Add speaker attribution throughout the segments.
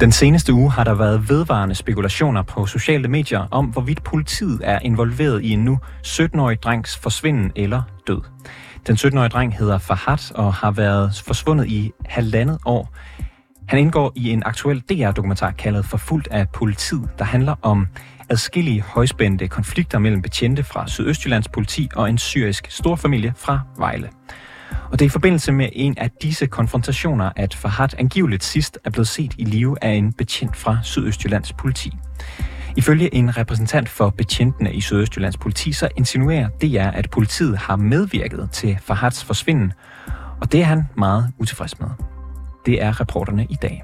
Speaker 1: Den seneste uge har der været vedvarende spekulationer på sociale medier om, hvorvidt politiet er involveret i en nu 17-årig drengs forsvinden eller død. Den 17-årige dreng hedder Fahad og har været forsvundet i halvandet år. Han indgår i en aktuel DR-dokumentar kaldet Forfulgt af politiet, der handler om adskillige højspændte konflikter mellem betjente fra Sydøstjyllands politi og en syrisk storfamilie fra Vejle. Og det er i forbindelse med en af disse konfrontationer, at Fahad angiveligt sidst er blevet set i live af en betjent fra Sydøstjyllands politi. Ifølge en repræsentant for betjentene i Sydøstjyllands politi, så insinuerer DR, at politiet har medvirket til Fahads forsvinden, og det er han meget utilfreds med. Det er reporterne i dag.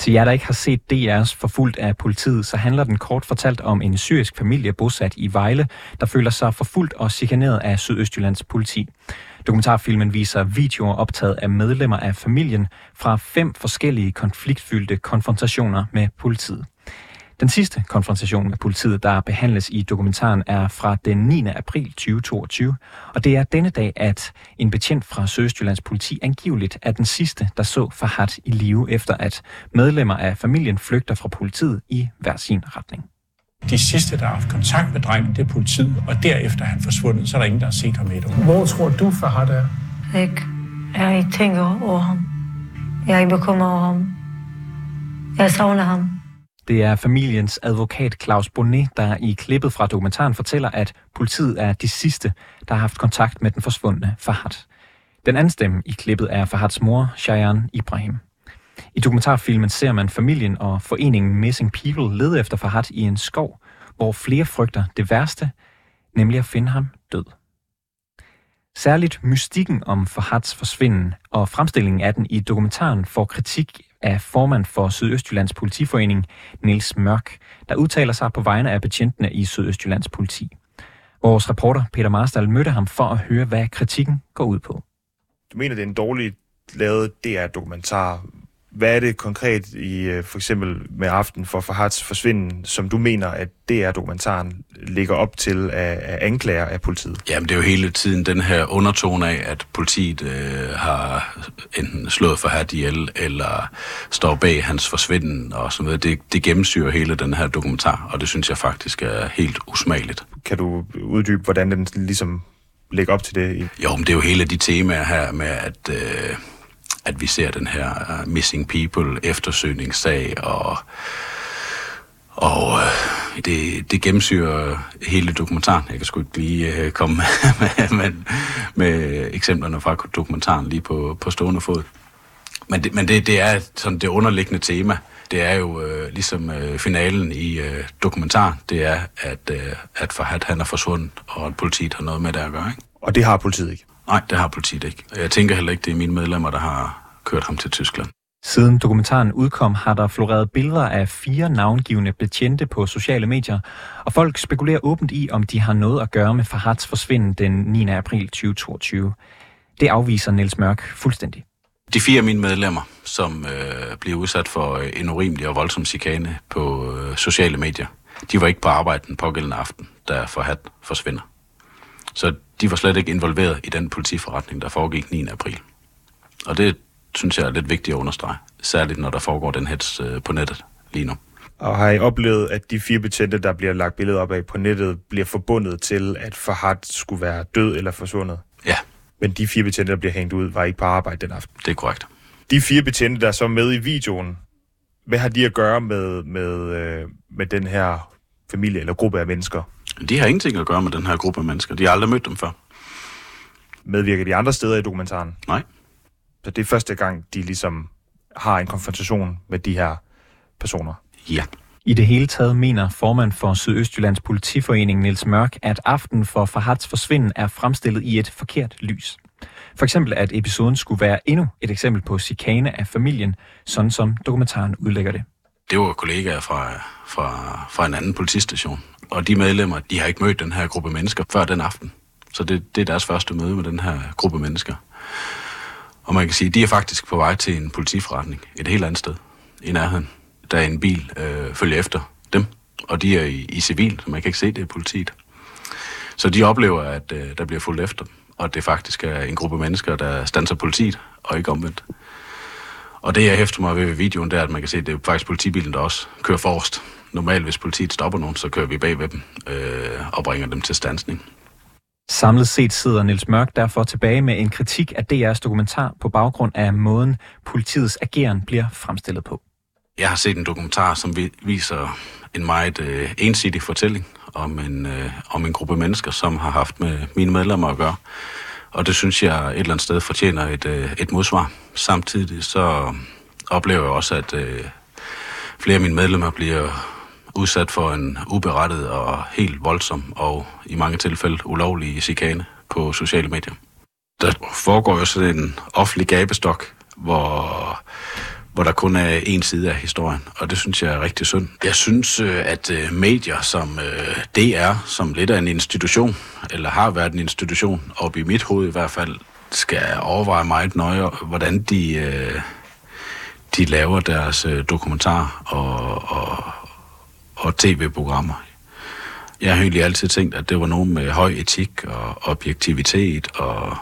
Speaker 1: Til jer, der ikke har set DR's forfulgt af politiet, så handler den kort fortalt om en syrisk familie bosat i Vejle, der føler sig forfulgt og chikaneret af Sydøstjyllands politi. Dokumentarfilmen viser videoer optaget af medlemmer af familien fra fem forskellige konfliktfyldte konfrontationer med politiet. Den sidste konfrontation med politiet, der behandles i dokumentaren, er fra den 9. april 2022, og det er denne dag, at en betjent fra Sydøstjyllands politi angiveligt er den sidste, der så Fahad i live, efter at medlemmer af familien flygter fra politiet i hver sin retning.
Speaker 2: De sidste, der har haft kontakt med drengen, det er politiet, og derefter er han forsvundet, så er der ingen, der har set ham et år. Hvor tror du, Fahad er?
Speaker 3: Jeg, jeg tænker over ham. Jeg er bekymret over ham. Jeg savner ham.
Speaker 1: Det er familiens advokat Claus Bonnet, der i klippet fra dokumentaren fortæller, at politiet er de sidste, der har haft kontakt med den forsvundne Fahad. Den anden stemme i klippet er Fahads mor, Shayan Ibrahim. I dokumentarfilmen ser man familien og foreningen Missing People lede efter Fahad i en skov, hvor flere frygter det værste, nemlig at finde ham død. Særligt mystikken om Fahads forsvinden og fremstillingen af den i dokumentaren får kritik af formand for Sydøstjyllands politiforening, Niels Mørk, der udtaler sig på vegne af betjentene i Sydøstjyllands politi. Vores reporter Peter Marstal mødte ham for at høre, hvad kritikken går ud på.
Speaker 4: Du mener, det er en dårlig lavet DR-dokumentar. Hvad er det konkret i øh, for eksempel med Aften for Fahads forsvinden, som du mener, at DR-dokumentaren ligger op til af, af anklager af politiet?
Speaker 5: Jamen, det er jo hele tiden den her undertone af, at politiet øh, har enten slået Fahad ihjel, eller står bag hans forsvinden og sådan noget. Det, det gennemsyrer hele den her dokumentar, og det synes jeg faktisk er helt usmageligt.
Speaker 4: Kan du uddybe, hvordan den ligesom lægger op til det?
Speaker 5: Jo, men det er jo hele de temaer her med, at... Øh, at vi ser den her uh, Missing People eftersøgningssag, og, og øh, det, det gennemsyrer hele dokumentaren. Jeg kan sgu ikke lige øh, komme med, med, med eksemplerne fra dokumentaren lige på, på stående fod. Men, det, men det, det er sådan det underliggende tema. Det er jo øh, ligesom øh, finalen i øh, dokumentaren. Det er, at, øh, at Fahad han er forsvundet, og at politiet har noget med det at gøre. Ikke?
Speaker 4: Og det har politiet ikke?
Speaker 5: Nej, det har politiet ikke. Jeg tænker heller ikke, det er mine medlemmer, der har kørt ham til Tyskland.
Speaker 1: Siden dokumentaren udkom, har der floreret billeder af fire navngivende betjente på sociale medier, og folk spekulerer åbent i, om de har noget at gøre med Fahads forsvinden den 9. april 2022. Det afviser Niels Mørk fuldstændig.
Speaker 5: De fire af mine medlemmer, som øh, bliver udsat for en urimelig og voldsom chikane på øh, sociale medier, de var ikke på arbejde den pågældende aften, da Fahad forsvinder. Så de var slet ikke involveret i den politiforretning, der foregik 9. april. Og det synes jeg er lidt vigtigt at understrege, særligt når der foregår den hets øh, på nettet lige nu.
Speaker 4: Og har I oplevet, at de fire betjente, der bliver lagt billeder op af på nettet, bliver forbundet til, at Fahad skulle være død eller forsvundet?
Speaker 5: Ja.
Speaker 4: Men de fire betjente, der bliver hængt ud, var ikke på arbejde den aften?
Speaker 5: Det er korrekt.
Speaker 4: De fire betjente, der er så med i videoen, hvad har de at gøre med, med, øh, med den her familie eller gruppe af mennesker?
Speaker 5: De har ingenting at gøre med den her gruppe af mennesker. De har aldrig mødt dem før.
Speaker 4: Medvirker de andre steder i dokumentaren?
Speaker 5: Nej.
Speaker 4: Så det er første gang, de ligesom har en konfrontation med de her personer?
Speaker 5: Ja.
Speaker 1: I det hele taget mener formand for Sydøstjyllands politiforening Niels Mørk, at aften for Fahads forsvinden er fremstillet i et forkert lys. For eksempel at episoden skulle være endnu et eksempel på chikane af familien, sådan som dokumentaren udlægger det.
Speaker 5: Det var kollegaer fra, fra, fra en anden politistation, og de medlemmer, de har ikke mødt den her gruppe mennesker før den aften. Så det, det er deres første møde med den her gruppe mennesker. Og man kan sige, at de er faktisk på vej til en politiforretning et helt andet sted i nærheden. Der er en bil øh, følger efter dem, og de er i, i civil, så man kan ikke se, det er politiet. Så de oplever, at øh, der bliver fulgt efter dem, og det faktisk er en gruppe mennesker, der stanser politiet, og ikke omvendt. Og det, jeg hæfter mig ved videoen, det er, at man kan se, at det er faktisk politibilen, der også kører forrest. Normalt, hvis politiet stopper nogen, så kører vi bag ved dem øh, og bringer dem til stansning.
Speaker 1: Samlet set sidder Niels Mørk derfor tilbage med en kritik af DR's dokumentar på baggrund af måden, politiets ageren bliver fremstillet på.
Speaker 5: Jeg har set en dokumentar, som viser en meget øh, ensidig fortælling om en, øh, om en gruppe mennesker, som har haft med mine medlemmer at gøre. Og det synes jeg et eller andet sted fortjener et, øh, et modsvar. Samtidig så oplever jeg også, at øh, flere af mine medlemmer bliver udsat for en uberettet og helt voldsom og i mange tilfælde ulovlig chikane på sociale medier. Der foregår jo sådan en offentlig gabestok, hvor hvor der kun er en side af historien, og det synes jeg er rigtig synd. Jeg synes, øh, at øh, medier som øh, DR, som lidt af en institution, eller har været en institution, og i mit hoved i hvert fald, skal overveje meget nøje, hvordan de, de laver deres dokumentar og, og, og tv-programmer. Jeg har egentlig altid tænkt, at det var nogen med høj etik og objektivitet og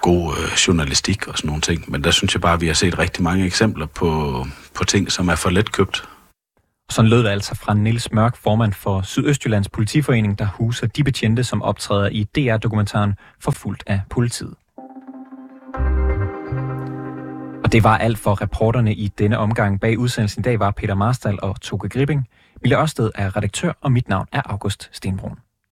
Speaker 5: god øh, journalistik og sådan nogle ting. Men der synes jeg bare, at vi har set rigtig mange eksempler på, på ting, som er for let købt.
Speaker 1: Sådan lød det altså fra Nils Mørk, formand for Sydøstjyllands Politiforening, der huser de betjente, som optræder i DR-dokumentaren Forfuldt af politiet. Og det var alt for reporterne i denne omgang. Bag udsendelsen i dag var Peter Marstal og Toke Gripping. Mille Ørsted er redaktør, og mit navn er August Stenbrun.